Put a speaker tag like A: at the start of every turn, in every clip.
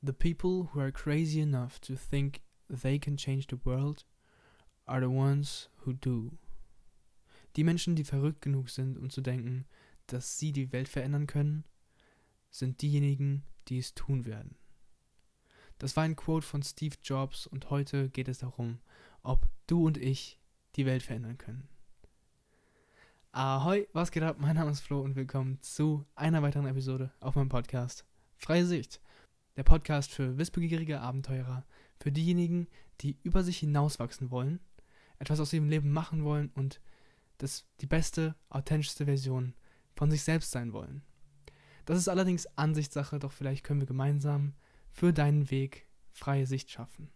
A: The people who are crazy enough to think they can change the world are the ones who do. Die Menschen, die verrückt genug sind, um zu denken, dass sie die Welt verändern können, sind diejenigen, die es tun werden. Das war ein Quote von Steve Jobs und heute geht es darum, ob du und ich die Welt verändern können. Ahoi, was geht ab? Mein Name ist Flo und willkommen zu einer weiteren Episode auf meinem Podcast Freie Sicht. Der Podcast für wissbegierige Abenteurer, für diejenigen, die über sich hinauswachsen wollen, etwas aus ihrem Leben machen wollen und das die beste, authentischste Version von sich selbst sein wollen. Das ist allerdings Ansichtssache, doch vielleicht können wir gemeinsam für deinen Weg freie Sicht schaffen.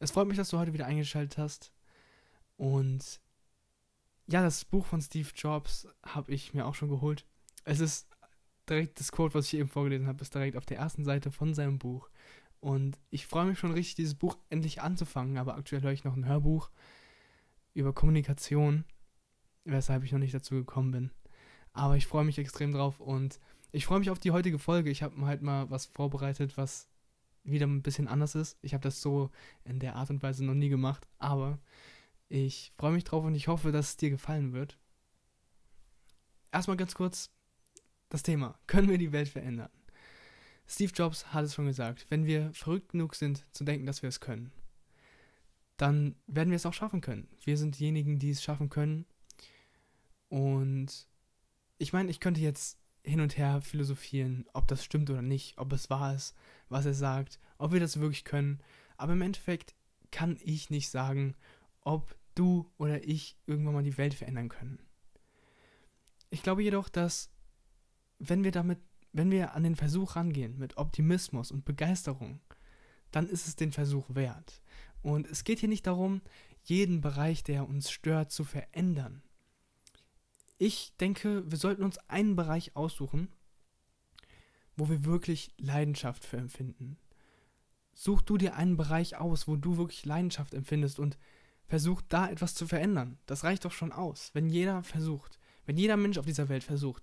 A: Es freut mich, dass du heute wieder eingeschaltet hast. Und ja, das Buch von Steve Jobs habe ich mir auch schon geholt. Es ist direkt das Quote, was ich eben vorgelesen habe, ist direkt auf der ersten Seite von seinem Buch. Und ich freue mich schon richtig, dieses Buch endlich anzufangen, aber aktuell höre ich noch ein Hörbuch über Kommunikation, weshalb ich noch nicht dazu gekommen bin. Aber ich freue mich extrem drauf und ich freue mich auf die heutige Folge. Ich habe halt mal was vorbereitet, was wieder ein bisschen anders ist. Ich habe das so in der Art und Weise noch nie gemacht, aber ich freue mich drauf und ich hoffe, dass es dir gefallen wird. Erstmal ganz kurz das Thema. Können wir die Welt verändern? Steve Jobs hat es schon gesagt, wenn wir verrückt genug sind zu denken, dass wir es können, dann werden wir es auch schaffen können. Wir sind diejenigen, die es schaffen können. Und ich meine, ich könnte jetzt hin und her philosophieren, ob das stimmt oder nicht, ob es wahr ist, was er sagt, ob wir das wirklich können. Aber im Endeffekt kann ich nicht sagen, ob du oder ich irgendwann mal die Welt verändern können. Ich glaube jedoch, dass wenn wir damit, wenn wir an den Versuch rangehen mit Optimismus und Begeisterung, dann ist es den Versuch wert. Und es geht hier nicht darum, jeden Bereich, der uns stört, zu verändern. Ich denke, wir sollten uns einen Bereich aussuchen, wo wir wirklich Leidenschaft für empfinden. Such du dir einen Bereich aus, wo du wirklich Leidenschaft empfindest und versuch da etwas zu verändern. Das reicht doch schon aus. Wenn jeder versucht, wenn jeder Mensch auf dieser Welt versucht,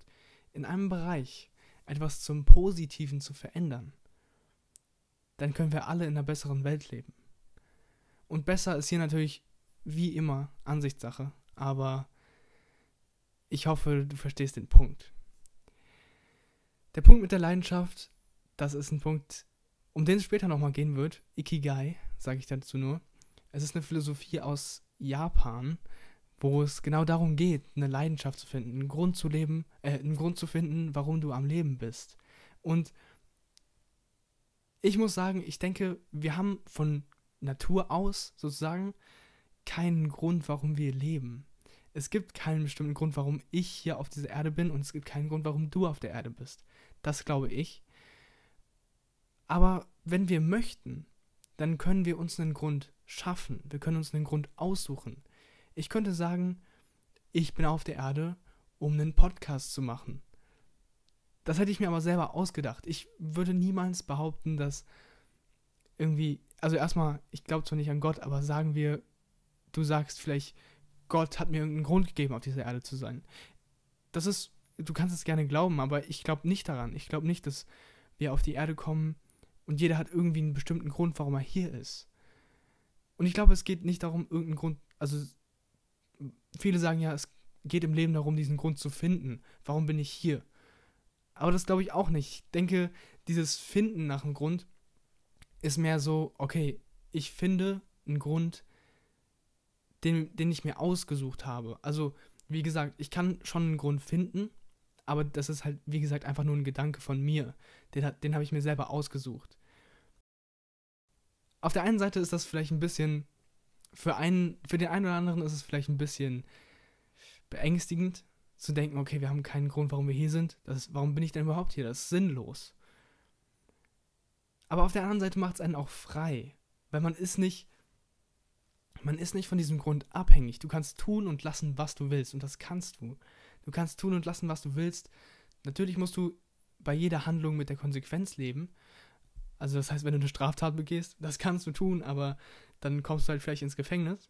A: in einem Bereich etwas zum Positiven zu verändern, dann können wir alle in einer besseren Welt leben. Und besser ist hier natürlich wie immer Ansichtssache, aber ich hoffe, du verstehst den Punkt. Der Punkt mit der Leidenschaft, das ist ein Punkt, um den es später nochmal gehen wird. Ikigai, sage ich dazu nur. Es ist eine Philosophie aus Japan, wo es genau darum geht, eine Leidenschaft zu finden, einen Grund zu leben, äh, einen Grund zu finden, warum du am Leben bist. Und ich muss sagen, ich denke, wir haben von Natur aus sozusagen keinen Grund, warum wir leben. Es gibt keinen bestimmten Grund, warum ich hier auf dieser Erde bin und es gibt keinen Grund, warum du auf der Erde bist. Das glaube ich. Aber wenn wir möchten, dann können wir uns einen Grund schaffen. Wir können uns einen Grund aussuchen. Ich könnte sagen, ich bin auf der Erde, um einen Podcast zu machen. Das hätte ich mir aber selber ausgedacht. Ich würde niemals behaupten, dass irgendwie, also erstmal, ich glaube zwar nicht an Gott, aber sagen wir, du sagst vielleicht, Gott hat mir irgendeinen Grund gegeben, auf dieser Erde zu sein. Das ist, du kannst es gerne glauben, aber ich glaube nicht daran. Ich glaube nicht, dass wir auf die Erde kommen und jeder hat irgendwie einen bestimmten Grund, warum er hier ist. Und ich glaube, es geht nicht darum, irgendeinen Grund, also viele sagen ja, es geht im Leben darum, diesen Grund zu finden. Warum bin ich hier? Aber das glaube ich auch nicht. Ich denke, dieses Finden nach einem Grund ist mehr so, okay, ich finde einen Grund, den, den ich mir ausgesucht habe. Also, wie gesagt, ich kann schon einen Grund finden, aber das ist halt, wie gesagt, einfach nur ein Gedanke von mir. Den, den habe ich mir selber ausgesucht. Auf der einen Seite ist das vielleicht ein bisschen für einen, für den einen oder anderen ist es vielleicht ein bisschen beängstigend zu denken, okay, wir haben keinen Grund, warum wir hier sind. Das, warum bin ich denn überhaupt hier? Das ist sinnlos. Aber auf der anderen Seite macht es einen auch frei, weil man ist nicht, man ist nicht von diesem Grund abhängig. Du kannst tun und lassen, was du willst und das kannst du. Du kannst tun und lassen, was du willst. Natürlich musst du bei jeder Handlung mit der Konsequenz leben. Also das heißt, wenn du eine Straftat begehst, das kannst du tun, aber dann kommst du halt vielleicht ins Gefängnis.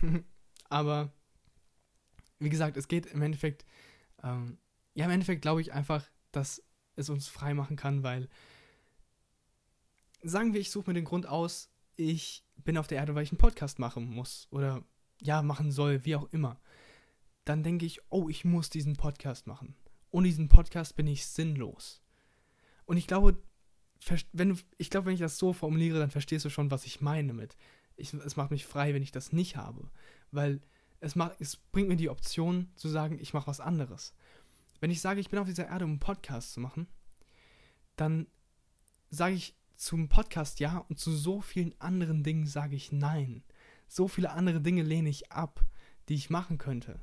A: Aber wie gesagt, es geht im Endeffekt, ähm, ja, im Endeffekt glaube ich einfach, dass es uns frei machen kann, weil sagen wir, ich suche mir den Grund aus, ich bin auf der Erde, weil ich einen Podcast machen muss oder ja, machen soll, wie auch immer. Dann denke ich, oh, ich muss diesen Podcast machen. Ohne diesen Podcast bin ich sinnlos. Und ich glaube, wenn du, ich glaube, wenn ich das so formuliere, dann verstehst du schon, was ich meine mit. Ich, es macht mich frei, wenn ich das nicht habe. Weil es, macht, es bringt mir die Option zu sagen, ich mache was anderes. Wenn ich sage, ich bin auf dieser Erde, um einen Podcast zu machen, dann sage ich zum Podcast ja und zu so vielen anderen Dingen sage ich nein. So viele andere Dinge lehne ich ab, die ich machen könnte.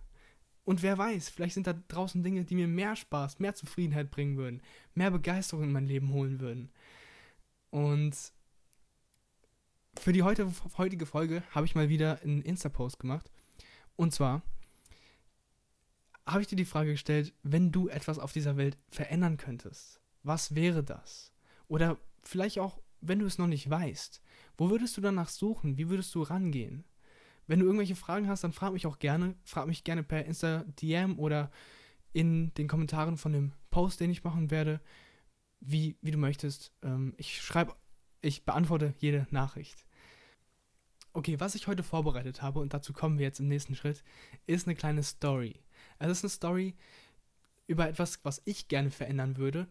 A: Und wer weiß, vielleicht sind da draußen Dinge, die mir mehr Spaß, mehr Zufriedenheit bringen würden, mehr Begeisterung in mein Leben holen würden. Und für die heute, heutige Folge habe ich mal wieder einen Insta-Post gemacht. Und zwar habe ich dir die Frage gestellt, wenn du etwas auf dieser Welt verändern könntest, was wäre das? Oder vielleicht auch, wenn du es noch nicht weißt, wo würdest du danach suchen? Wie würdest du rangehen? Wenn du irgendwelche Fragen hast, dann frag mich auch gerne. Frag mich gerne per Insta-DM oder in den Kommentaren von dem Post, den ich machen werde, wie, wie du möchtest. Ähm, ich schreibe, ich beantworte jede Nachricht. Okay, was ich heute vorbereitet habe, und dazu kommen wir jetzt im nächsten Schritt, ist eine kleine Story. Es ist eine Story über etwas, was ich gerne verändern würde,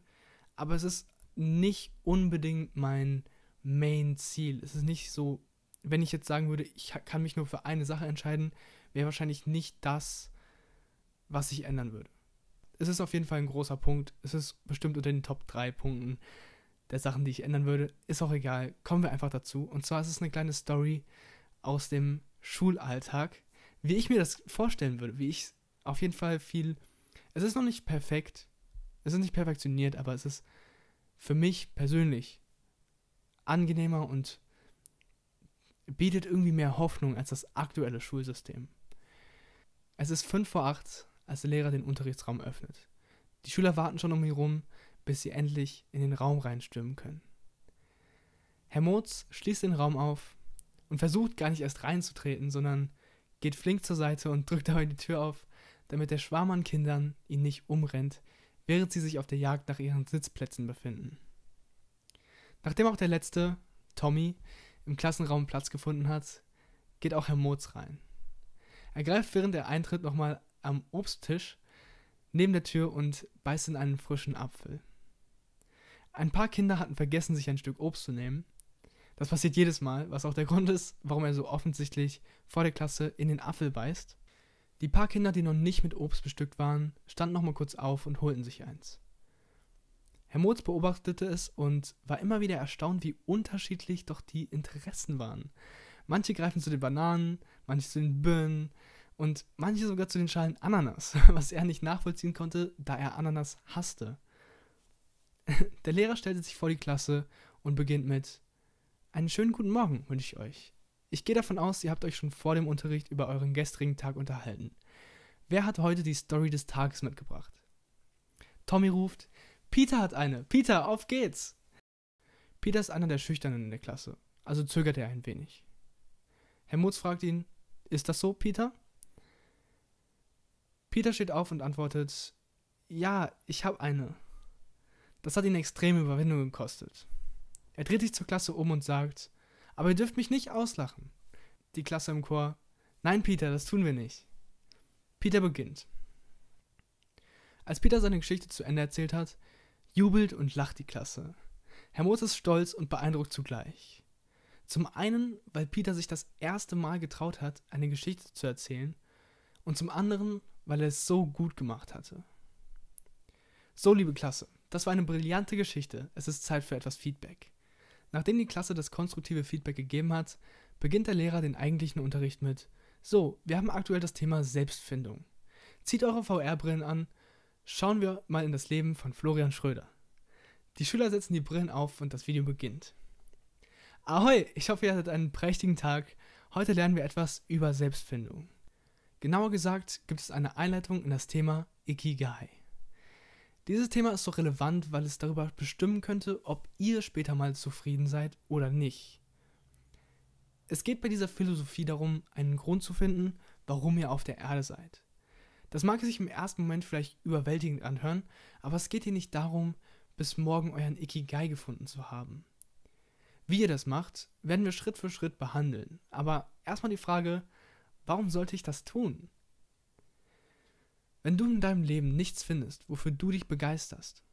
A: aber es ist nicht unbedingt mein Main-Ziel. Es ist nicht so, wenn ich jetzt sagen würde, ich kann mich nur für eine Sache entscheiden, wäre wahrscheinlich nicht das, was ich ändern würde. Es ist auf jeden Fall ein großer Punkt. Es ist bestimmt unter den Top 3 Punkten der Sachen, die ich ändern würde. Ist auch egal. Kommen wir einfach dazu. Und zwar ist es eine kleine Story aus dem Schulalltag, wie ich mir das vorstellen würde, wie ich auf jeden Fall viel. Es ist noch nicht perfekt. Es ist nicht perfektioniert, aber es ist für mich persönlich angenehmer und bietet irgendwie mehr Hoffnung als das aktuelle Schulsystem. Es ist 5 vor 8, als der Lehrer den Unterrichtsraum öffnet. Die Schüler warten schon um ihn rum, bis sie endlich in den Raum reinstürmen können. Herr Motz schließt den Raum auf und versucht gar nicht erst reinzutreten, sondern geht flink zur Seite und drückt dabei die Tür auf, damit der Schwarm an Kindern ihn nicht umrennt, während sie sich auf der Jagd nach ihren Sitzplätzen befinden. Nachdem auch der letzte, Tommy, im Klassenraum Platz gefunden hat, geht auch Herr Motz rein. Er greift während er eintritt nochmal am Obsttisch neben der Tür und beißt in einen frischen Apfel. Ein paar Kinder hatten vergessen, sich ein Stück Obst zu nehmen. Das passiert jedes Mal, was auch der Grund ist, warum er so offensichtlich vor der Klasse in den Apfel beißt. Die paar Kinder, die noch nicht mit Obst bestückt waren, standen noch mal kurz auf und holten sich eins. Herr Motz beobachtete es und war immer wieder erstaunt, wie unterschiedlich doch die Interessen waren. Manche greifen zu den Bananen, manche zu den Birnen und manche sogar zu den Schalen Ananas, was er nicht nachvollziehen konnte, da er Ananas hasste. Der Lehrer stellte sich vor die Klasse und beginnt mit Einen schönen guten Morgen wünsche ich euch. Ich gehe davon aus, ihr habt euch schon vor dem Unterricht über euren gestrigen Tag unterhalten. Wer hat heute die Story des Tages mitgebracht? Tommy ruft, Peter hat eine. Peter, auf geht's! Peter ist einer der Schüchternen in der Klasse, also zögert er ein wenig. Herr Mutz fragt ihn, ist das so, Peter? Peter steht auf und antwortet, ja, ich habe eine. Das hat ihn extreme Überwindung gekostet. Er dreht sich zur Klasse um und sagt, aber ihr dürft mich nicht auslachen. Die Klasse im Chor. Nein, Peter, das tun wir nicht. Peter beginnt. Als Peter seine Geschichte zu Ende erzählt hat, jubelt und lacht die Klasse. Herr Moos ist stolz und beeindruckt zugleich. Zum einen, weil Peter sich das erste Mal getraut hat, eine Geschichte zu erzählen, und zum anderen, weil er es so gut gemacht hatte. So, liebe Klasse, das war eine brillante Geschichte. Es ist Zeit für etwas Feedback. Nachdem die Klasse das konstruktive Feedback gegeben hat, beginnt der Lehrer den eigentlichen Unterricht mit So, wir haben aktuell das Thema Selbstfindung. Zieht eure VR-Brillen an, schauen wir mal in das Leben von Florian Schröder. Die Schüler setzen die Brillen auf und das Video beginnt. Ahoi, ich hoffe, ihr hattet einen prächtigen Tag. Heute lernen wir etwas über Selbstfindung. Genauer gesagt gibt es eine Einleitung in das Thema Ikigai. Dieses Thema ist so relevant, weil es darüber bestimmen könnte, ob ihr später mal zufrieden seid oder nicht. Es geht bei dieser Philosophie darum, einen Grund zu finden, warum ihr auf der Erde seid. Das mag sich im ersten Moment vielleicht überwältigend anhören, aber es geht hier nicht darum, bis morgen euren Ikigai gefunden zu haben. Wie ihr das macht, werden wir Schritt für Schritt behandeln. Aber erstmal die Frage, warum sollte ich das tun? Wenn du in deinem Leben nichts findest, wofür du dich begeisterst,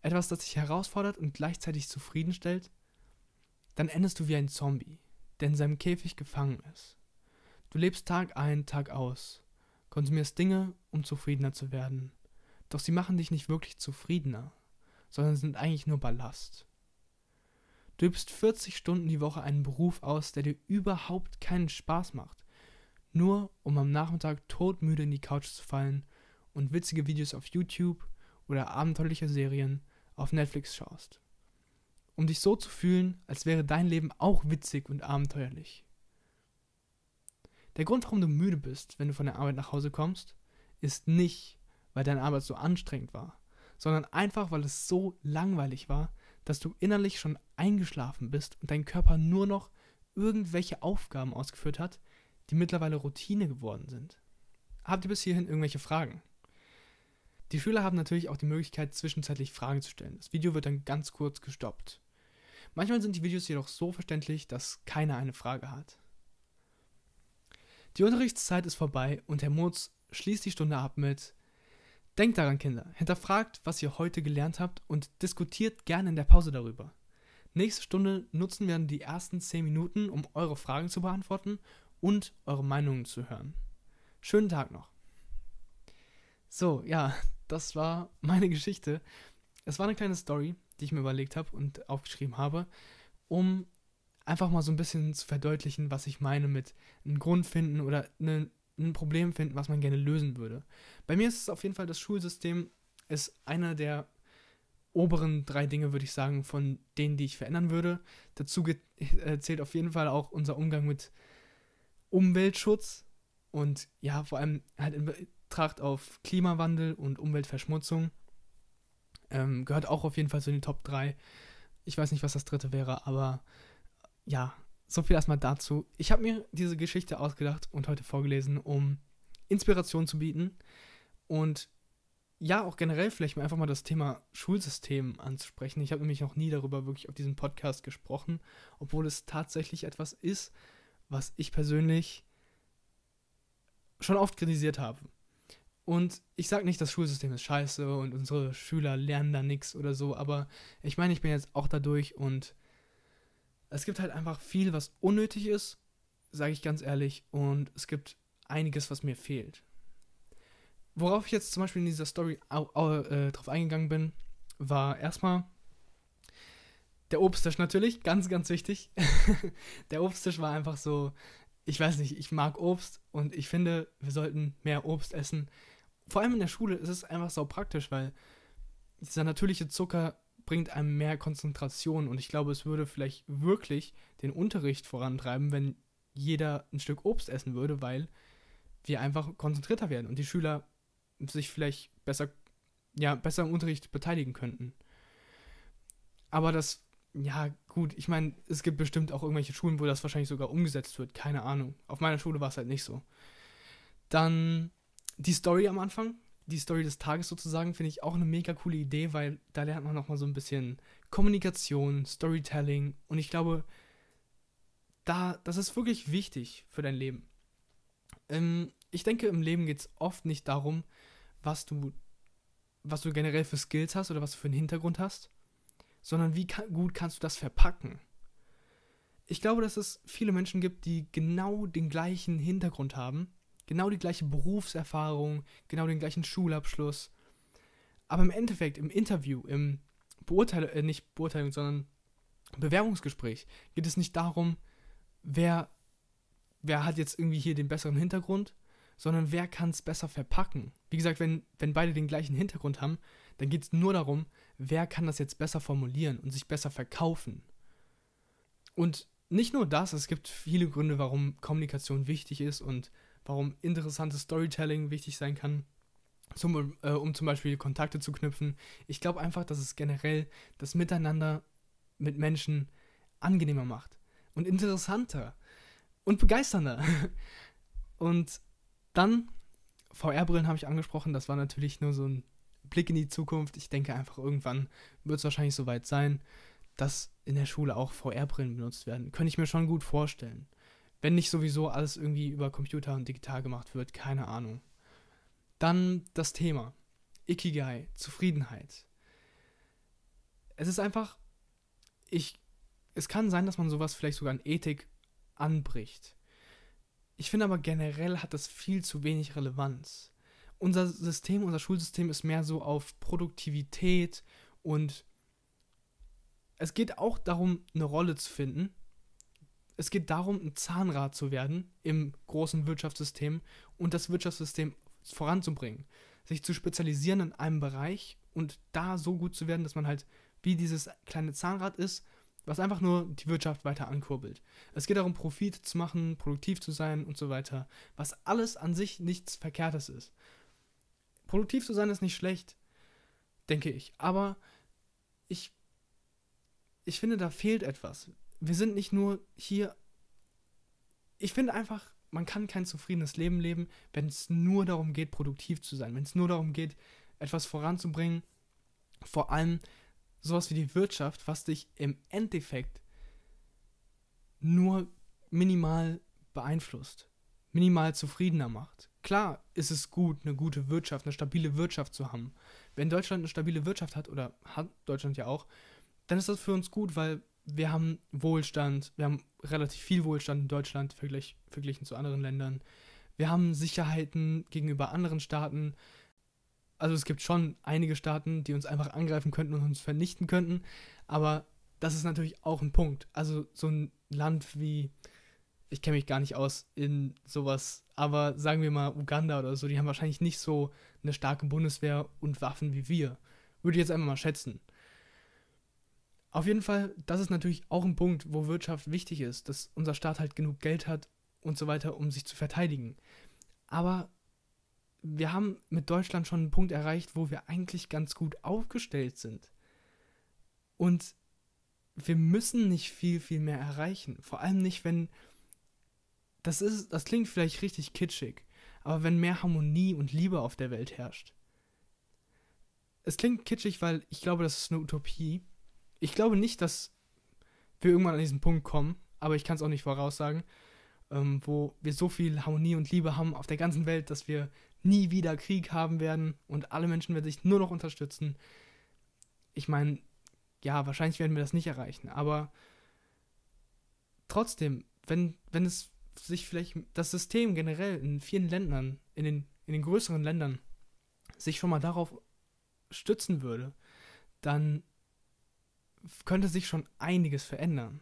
A: etwas, das dich herausfordert und gleichzeitig zufriedenstellt, dann endest du wie ein Zombie, der in seinem Käfig gefangen ist. Du lebst Tag ein, Tag aus, konsumierst Dinge, um zufriedener zu werden, doch sie machen dich nicht wirklich zufriedener, sondern sind eigentlich nur Ballast. Du übst 40 Stunden die Woche einen Beruf aus, der dir überhaupt keinen Spaß macht, nur um am Nachmittag todmüde in die Couch zu fallen und witzige Videos auf YouTube oder abenteuerliche Serien auf Netflix schaust. Um dich so zu fühlen, als wäre dein Leben auch witzig und abenteuerlich. Der Grund, warum du müde bist, wenn du von der Arbeit nach Hause kommst, ist nicht, weil deine Arbeit so anstrengend war, sondern einfach, weil es so langweilig war, dass du innerlich schon eingeschlafen bist und dein Körper nur noch irgendwelche Aufgaben ausgeführt hat, die mittlerweile Routine geworden sind. Habt ihr bis hierhin irgendwelche Fragen? Die Schüler haben natürlich auch die Möglichkeit, zwischenzeitlich Fragen zu stellen. Das Video wird dann ganz kurz gestoppt. Manchmal sind die Videos jedoch so verständlich, dass keiner eine Frage hat. Die Unterrichtszeit ist vorbei und Herr Mutz schließt die Stunde ab mit Denkt daran, Kinder, hinterfragt, was ihr heute gelernt habt und diskutiert gerne in der Pause darüber. Nächste Stunde nutzen wir dann die ersten 10 Minuten, um eure Fragen zu beantworten und eure Meinungen zu hören. Schönen Tag noch. So, ja, das war meine Geschichte. Es war eine kleine Story, die ich mir überlegt habe und aufgeschrieben habe, um einfach mal so ein bisschen zu verdeutlichen, was ich meine mit einem Grund finden oder eine, ein Problem finden, was man gerne lösen würde. Bei mir ist es auf jeden Fall, das Schulsystem ist einer der oberen drei Dinge, würde ich sagen, von denen, die ich verändern würde. Dazu äh, zählt auf jeden Fall auch unser Umgang mit Umweltschutz und ja, vor allem halt in Betracht auf Klimawandel und Umweltverschmutzung. Ähm, gehört auch auf jeden Fall zu den Top 3. Ich weiß nicht, was das dritte wäre, aber ja, so viel erstmal dazu. Ich habe mir diese Geschichte ausgedacht und heute vorgelesen, um Inspiration zu bieten und ja, auch generell vielleicht mal einfach mal das Thema Schulsystem anzusprechen. Ich habe nämlich noch nie darüber wirklich auf diesem Podcast gesprochen, obwohl es tatsächlich etwas ist, was ich persönlich schon oft kritisiert habe. Und ich sage nicht, das Schulsystem ist scheiße und unsere Schüler lernen da nichts oder so, aber ich meine, ich bin jetzt auch dadurch und es gibt halt einfach viel, was unnötig ist, sage ich ganz ehrlich, und es gibt einiges, was mir fehlt. Worauf ich jetzt zum Beispiel in dieser Story äh, drauf eingegangen bin, war erstmal der Obsttisch natürlich, ganz, ganz wichtig. der Obsttisch war einfach so, ich weiß nicht, ich mag Obst und ich finde, wir sollten mehr Obst essen. Vor allem in der Schule ist es einfach so praktisch, weil dieser natürliche Zucker bringt einem mehr Konzentration und ich glaube, es würde vielleicht wirklich den Unterricht vorantreiben, wenn jeder ein Stück Obst essen würde, weil wir einfach konzentrierter werden und die Schüler sich vielleicht besser, ja, besser im Unterricht beteiligen könnten. Aber das, ja, gut, ich meine, es gibt bestimmt auch irgendwelche Schulen, wo das wahrscheinlich sogar umgesetzt wird, keine Ahnung. Auf meiner Schule war es halt nicht so. Dann die Story am Anfang, die Story des Tages sozusagen, finde ich auch eine mega coole Idee, weil da lernt man nochmal so ein bisschen Kommunikation, Storytelling und ich glaube, da, das ist wirklich wichtig für dein Leben. Ähm, ich denke, im Leben geht es oft nicht darum, was du, was du generell für Skills hast oder was du für einen Hintergrund hast, sondern wie ka gut kannst du das verpacken. Ich glaube, dass es viele Menschen gibt, die genau den gleichen Hintergrund haben, genau die gleiche Berufserfahrung, genau den gleichen Schulabschluss. Aber im Endeffekt, im Interview, im Beurteilung, äh, nicht Beurteilung, sondern Bewerbungsgespräch geht es nicht darum, wer, wer hat jetzt irgendwie hier den besseren Hintergrund, sondern wer kann es besser verpacken. Wie gesagt, wenn, wenn beide den gleichen Hintergrund haben, dann geht es nur darum, wer kann das jetzt besser formulieren und sich besser verkaufen. Und nicht nur das, es gibt viele Gründe, warum Kommunikation wichtig ist und warum interessantes Storytelling wichtig sein kann, zum, äh, um zum Beispiel Kontakte zu knüpfen. Ich glaube einfach, dass es generell das Miteinander mit Menschen angenehmer macht und interessanter und begeisternder. Und dann, VR-Brillen habe ich angesprochen, das war natürlich nur so ein Blick in die Zukunft. Ich denke einfach, irgendwann wird es wahrscheinlich soweit sein, dass in der Schule auch VR-Brillen benutzt werden. Könnte ich mir schon gut vorstellen. Wenn nicht sowieso alles irgendwie über Computer und digital gemacht wird, keine Ahnung. Dann das Thema. Ikigai, Zufriedenheit. Es ist einfach, ich, es kann sein, dass man sowas vielleicht sogar in Ethik anbricht. Ich finde aber generell hat das viel zu wenig Relevanz. Unser System, unser Schulsystem ist mehr so auf Produktivität und es geht auch darum, eine Rolle zu finden. Es geht darum, ein Zahnrad zu werden im großen Wirtschaftssystem und das Wirtschaftssystem voranzubringen. Sich zu spezialisieren in einem Bereich und da so gut zu werden, dass man halt wie dieses kleine Zahnrad ist, was einfach nur die Wirtschaft weiter ankurbelt. Es geht darum, Profit zu machen, produktiv zu sein und so weiter, was alles an sich nichts Verkehrtes ist. Produktiv zu sein ist nicht schlecht, denke ich, aber ich, ich finde, da fehlt etwas. Wir sind nicht nur hier. Ich finde einfach, man kann kein zufriedenes Leben leben, wenn es nur darum geht, produktiv zu sein, wenn es nur darum geht, etwas voranzubringen. Vor allem, sowas wie die Wirtschaft, was dich im Endeffekt nur minimal beeinflusst, minimal zufriedener macht. Klar ist es gut, eine gute Wirtschaft, eine stabile Wirtschaft zu haben. Wenn Deutschland eine stabile Wirtschaft hat, oder hat Deutschland ja auch, dann ist das für uns gut, weil wir haben Wohlstand, wir haben relativ viel Wohlstand in Deutschland vergleich, verglichen zu anderen Ländern. Wir haben Sicherheiten gegenüber anderen Staaten also es gibt schon einige Staaten, die uns einfach angreifen könnten und uns vernichten könnten, aber das ist natürlich auch ein Punkt. Also so ein Land wie, ich kenne mich gar nicht aus in sowas, aber sagen wir mal Uganda oder so, die haben wahrscheinlich nicht so eine starke Bundeswehr und Waffen wie wir. Würde ich jetzt einfach mal schätzen. Auf jeden Fall, das ist natürlich auch ein Punkt, wo Wirtschaft wichtig ist, dass unser Staat halt genug Geld hat und so weiter, um sich zu verteidigen. Aber wir haben mit Deutschland schon einen Punkt erreicht, wo wir eigentlich ganz gut aufgestellt sind. Und wir müssen nicht viel, viel mehr erreichen. Vor allem nicht, wenn. Das ist, das klingt vielleicht richtig kitschig, aber wenn mehr Harmonie und Liebe auf der Welt herrscht. Es klingt kitschig, weil ich glaube, das ist eine Utopie. Ich glaube nicht, dass wir irgendwann an diesen Punkt kommen, aber ich kann es auch nicht voraussagen, ähm, wo wir so viel Harmonie und Liebe haben auf der ganzen Welt, dass wir nie wieder Krieg haben werden und alle Menschen werden sich nur noch unterstützen. Ich meine, ja, wahrscheinlich werden wir das nicht erreichen, aber trotzdem, wenn, wenn es sich vielleicht das System generell in vielen Ländern, in den, in den größeren Ländern, sich schon mal darauf stützen würde, dann könnte sich schon einiges verändern.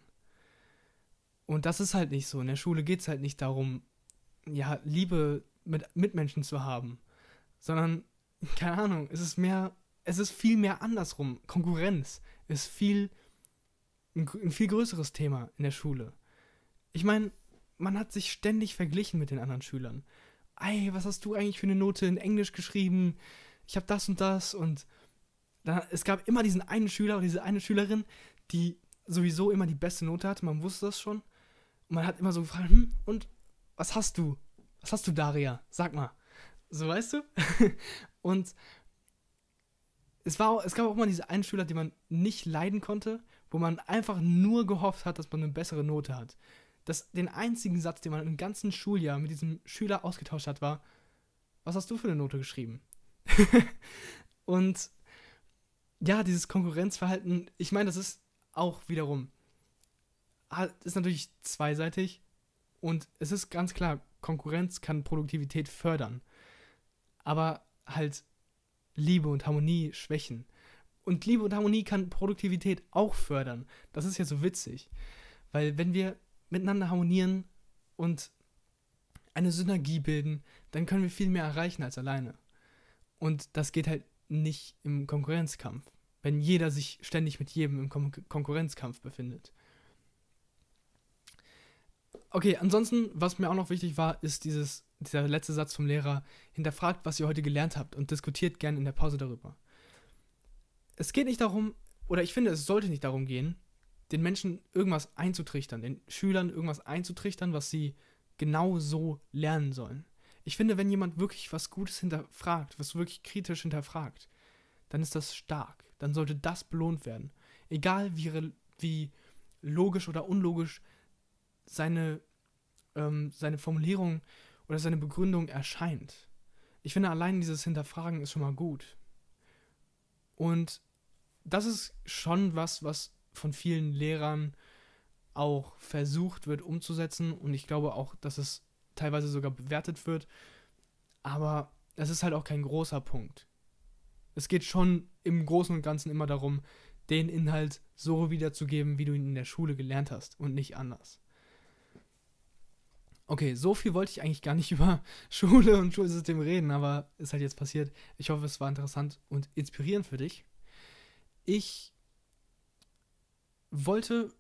A: Und das ist halt nicht so. In der Schule geht es halt nicht darum, ja, Liebe mit Mitmenschen zu haben, sondern, keine Ahnung, es ist mehr, es ist viel mehr andersrum. Konkurrenz ist viel, ein, ein viel größeres Thema in der Schule. Ich meine, man hat sich ständig verglichen mit den anderen Schülern. Ey, was hast du eigentlich für eine Note in Englisch geschrieben? Ich habe das und das und dann, es gab immer diesen einen Schüler oder diese eine Schülerin, die sowieso immer die beste Note hatte, man wusste das schon. Und man hat immer so gefragt, hm, und was hast du? Was hast du, Daria? Sag mal. So, weißt du? und es, war, es gab auch mal diese einen Schüler, die man nicht leiden konnte, wo man einfach nur gehofft hat, dass man eine bessere Note hat. Das, den einzigen Satz, den man im ganzen Schuljahr mit diesem Schüler ausgetauscht hat, war, was hast du für eine Note geschrieben? und ja, dieses Konkurrenzverhalten, ich meine, das ist auch wiederum, ist natürlich zweiseitig und es ist ganz klar, Konkurrenz kann Produktivität fördern, aber halt Liebe und Harmonie schwächen. Und Liebe und Harmonie kann Produktivität auch fördern. Das ist ja so witzig. Weil wenn wir miteinander harmonieren und eine Synergie bilden, dann können wir viel mehr erreichen als alleine. Und das geht halt nicht im Konkurrenzkampf, wenn jeder sich ständig mit jedem im Kon Konkurrenzkampf befindet. Okay, ansonsten, was mir auch noch wichtig war, ist dieses, dieser letzte Satz vom Lehrer. Hinterfragt, was ihr heute gelernt habt und diskutiert gerne in der Pause darüber. Es geht nicht darum, oder ich finde, es sollte nicht darum gehen, den Menschen irgendwas einzutrichtern, den Schülern irgendwas einzutrichtern, was sie genau so lernen sollen. Ich finde, wenn jemand wirklich was Gutes hinterfragt, was wirklich kritisch hinterfragt, dann ist das stark. Dann sollte das belohnt werden. Egal wie, wie logisch oder unlogisch seine, ähm, seine Formulierung oder seine Begründung erscheint. Ich finde, allein dieses Hinterfragen ist schon mal gut. Und das ist schon was, was von vielen Lehrern auch versucht wird umzusetzen. Und ich glaube auch, dass es teilweise sogar bewertet wird. Aber es ist halt auch kein großer Punkt. Es geht schon im Großen und Ganzen immer darum, den Inhalt so wiederzugeben, wie du ihn in der Schule gelernt hast und nicht anders. Okay, so viel wollte ich eigentlich gar nicht über Schule und Schulsystem reden, aber ist halt jetzt passiert. Ich hoffe, es war interessant und inspirierend für dich. Ich wollte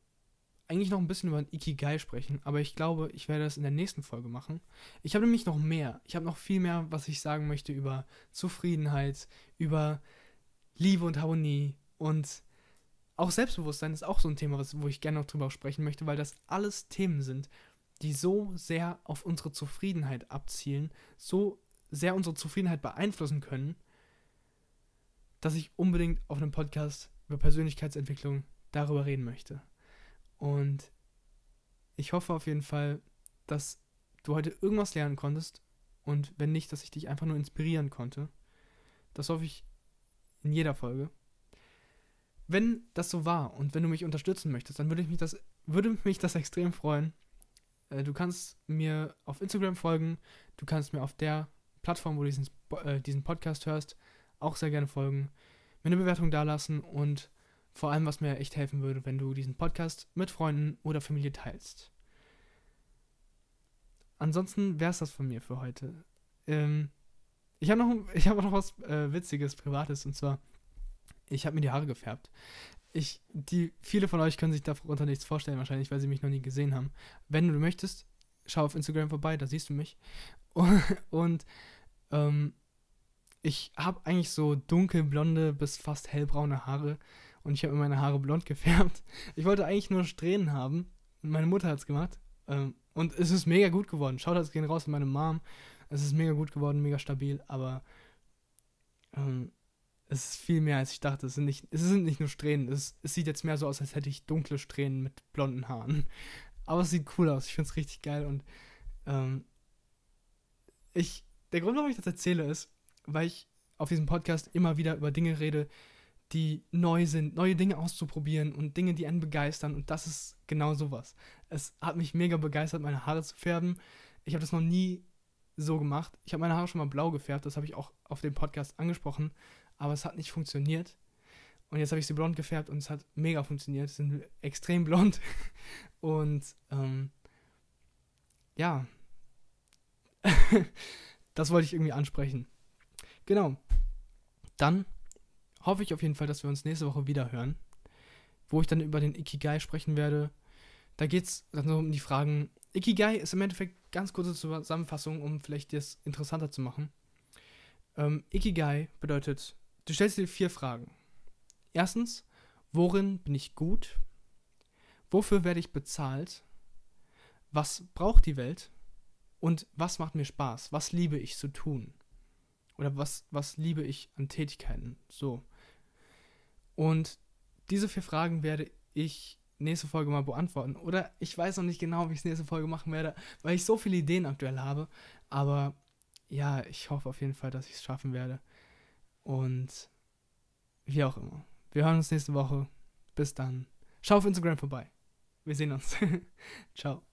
A: eigentlich noch ein bisschen über Ikigai sprechen, aber ich glaube, ich werde das in der nächsten Folge machen. Ich habe nämlich noch mehr. Ich habe noch viel mehr, was ich sagen möchte über Zufriedenheit, über Liebe und Harmonie und auch Selbstbewusstsein ist auch so ein Thema, wo ich gerne noch drüber sprechen möchte, weil das alles Themen sind, die so sehr auf unsere Zufriedenheit abzielen, so sehr unsere Zufriedenheit beeinflussen können, dass ich unbedingt auf einem Podcast über Persönlichkeitsentwicklung darüber reden möchte. Und ich hoffe auf jeden Fall, dass du heute irgendwas lernen konntest und wenn nicht, dass ich dich einfach nur inspirieren konnte. Das hoffe ich in jeder Folge. Wenn das so war und wenn du mich unterstützen möchtest, dann würde, ich mich das, würde mich das extrem freuen. Äh, du kannst mir auf Instagram folgen, du kannst mir auf der Plattform, wo du diesen, äh, diesen Podcast hörst, auch sehr gerne folgen, mir eine Bewertung dalassen und vor allem, was mir echt helfen würde, wenn du diesen Podcast mit Freunden oder Familie teilst. Ansonsten wäre es das von mir für heute. Ähm, ich habe noch, hab noch was äh, Witziges, Privates, und zwar, ich habe mir die Haare gefärbt. Ich, die, viele von euch können sich darunter nichts vorstellen, wahrscheinlich, weil sie mich noch nie gesehen haben. Wenn du möchtest, schau auf Instagram vorbei, da siehst du mich. Und, und ähm, ich habe eigentlich so dunkelblonde bis fast hellbraune Haare und ich habe mir meine Haare blond gefärbt. Ich wollte eigentlich nur Strähnen haben. Meine Mutter hat es gemacht. Ähm, und es ist mega gut geworden. Schaut das gehen raus an meine Mom. Es ist mega gut geworden, mega stabil, aber ähm, es ist viel mehr als ich dachte. Es sind nicht, es sind nicht nur Strähnen. Es, es sieht jetzt mehr so aus, als hätte ich dunkle Strähnen mit blonden Haaren. Aber es sieht cool aus. Ich finde es richtig geil und ähm, ich, der Grund, warum ich das erzähle, ist, weil ich auf diesem Podcast immer wieder über Dinge rede, die neu sind, neue Dinge auszuprobieren und Dinge, die einen begeistern. Und das ist genau sowas. Es hat mich mega begeistert, meine Haare zu färben. Ich habe das noch nie so gemacht. Ich habe meine Haare schon mal blau gefärbt, das habe ich auch auf dem Podcast angesprochen, aber es hat nicht funktioniert. Und jetzt habe ich sie blond gefärbt und es hat mega funktioniert. Sie sind extrem blond. Und ähm, ja, das wollte ich irgendwie ansprechen. Genau. Dann hoffe ich auf jeden Fall, dass wir uns nächste Woche wieder hören, wo ich dann über den Ikigai sprechen werde. Da geht es dann so um die Fragen. Ikigai ist im Endeffekt ganz kurze Zusammenfassung, um vielleicht das interessanter zu machen. Ähm, Ikigai bedeutet, du stellst dir vier Fragen. Erstens, worin bin ich gut? Wofür werde ich bezahlt? Was braucht die Welt? Und was macht mir Spaß? Was liebe ich zu tun? Oder was, was liebe ich an Tätigkeiten? So. Und diese vier Fragen werde ich nächste Folge mal beantworten. Oder ich weiß noch nicht genau, wie ich es nächste Folge machen werde, weil ich so viele Ideen aktuell habe. Aber ja, ich hoffe auf jeden Fall, dass ich es schaffen werde. Und wie auch immer. Wir hören uns nächste Woche. Bis dann. Schau auf Instagram vorbei. Wir sehen uns. Ciao.